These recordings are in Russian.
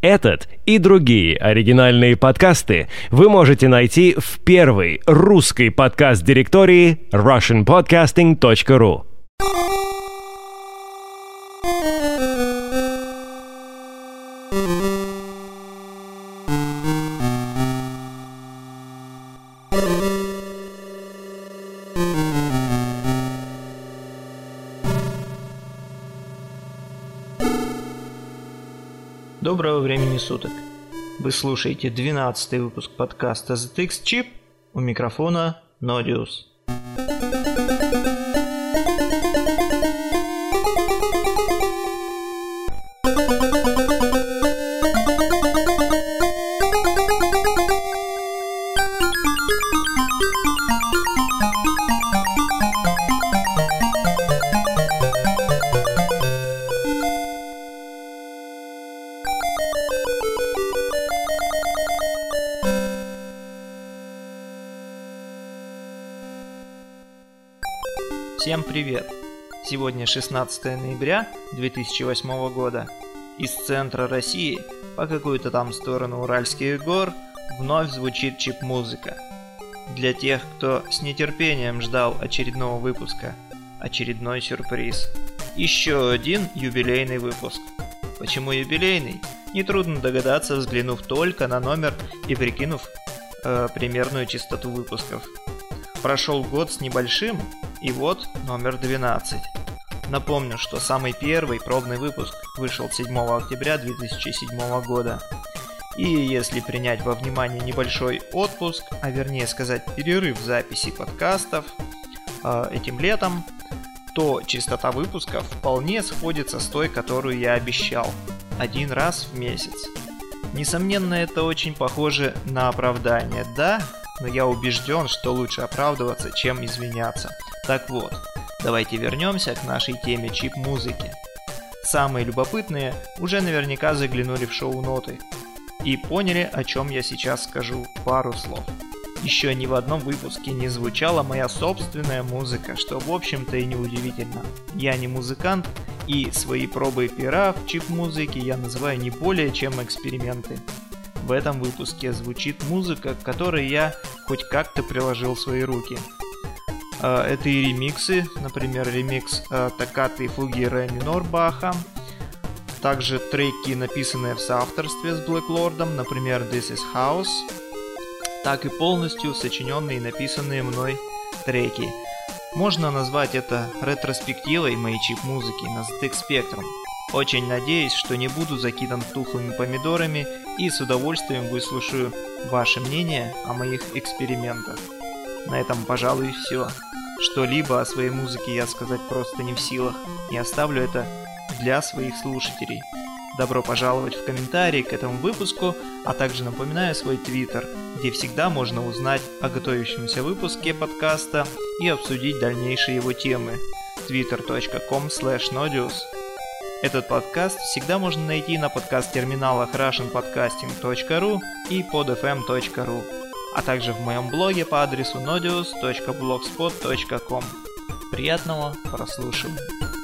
Этот и другие оригинальные подкасты вы можете найти в первой русской подкаст-директории russianpodcasting.ru. Доброго времени суток. Вы слушаете 12 выпуск подкаста ZX Chip. У микрофона Nodius. Привет! Сегодня 16 ноября 2008 года. Из центра России, по какую-то там сторону Уральских гор, вновь звучит чип-музыка. Для тех, кто с нетерпением ждал очередного выпуска, очередной сюрприз. Еще один юбилейный выпуск. Почему юбилейный? Нетрудно догадаться, взглянув только на номер и прикинув э, примерную частоту выпусков. Прошел год с небольшим, и вот номер 12. Напомню, что самый первый пробный выпуск вышел 7 октября 2007 года. И если принять во внимание небольшой отпуск, а вернее сказать перерыв записи подкастов э, этим летом, то частота выпусков вполне сходится с той, которую я обещал. Один раз в месяц. Несомненно, это очень похоже на оправдание, да? Но я убежден, что лучше оправдываться, чем извиняться. Так вот, давайте вернемся к нашей теме чип-музыки. Самые любопытные уже наверняка заглянули в шоу-ноты и поняли, о чем я сейчас скажу пару слов. Еще ни в одном выпуске не звучала моя собственная музыка, что в общем-то и не удивительно. Я не музыкант, и свои пробы пера в чип-музыке я называю не более чем эксперименты. В этом выпуске звучит музыка, которой я хоть как-то приложил свои руки – это и ремиксы, например, ремикс а, Токаты и фуги ре минор Баха, также треки, написанные в соавторстве с Lord, например, This is House, так и полностью сочиненные и написанные мной треки. Можно назвать это ретроспективой моей чип-музыки на ZX Spectrum. Очень надеюсь, что не буду закидан тухлыми помидорами и с удовольствием выслушаю ваше мнение о моих экспериментах. На этом, пожалуй, все. Что-либо о своей музыке я сказать просто не в силах, и оставлю это для своих слушателей. Добро пожаловать в комментарии к этому выпуску, а также напоминаю свой твиттер, где всегда можно узнать о готовящемся выпуске подкаста и обсудить дальнейшие его темы. twitter.com nodius Этот подкаст всегда можно найти на подкаст-терминалах russianpodcasting.ru и podfm.ru а также в моем блоге по адресу nodius.blogspot.com. Приятного прослушивания!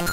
and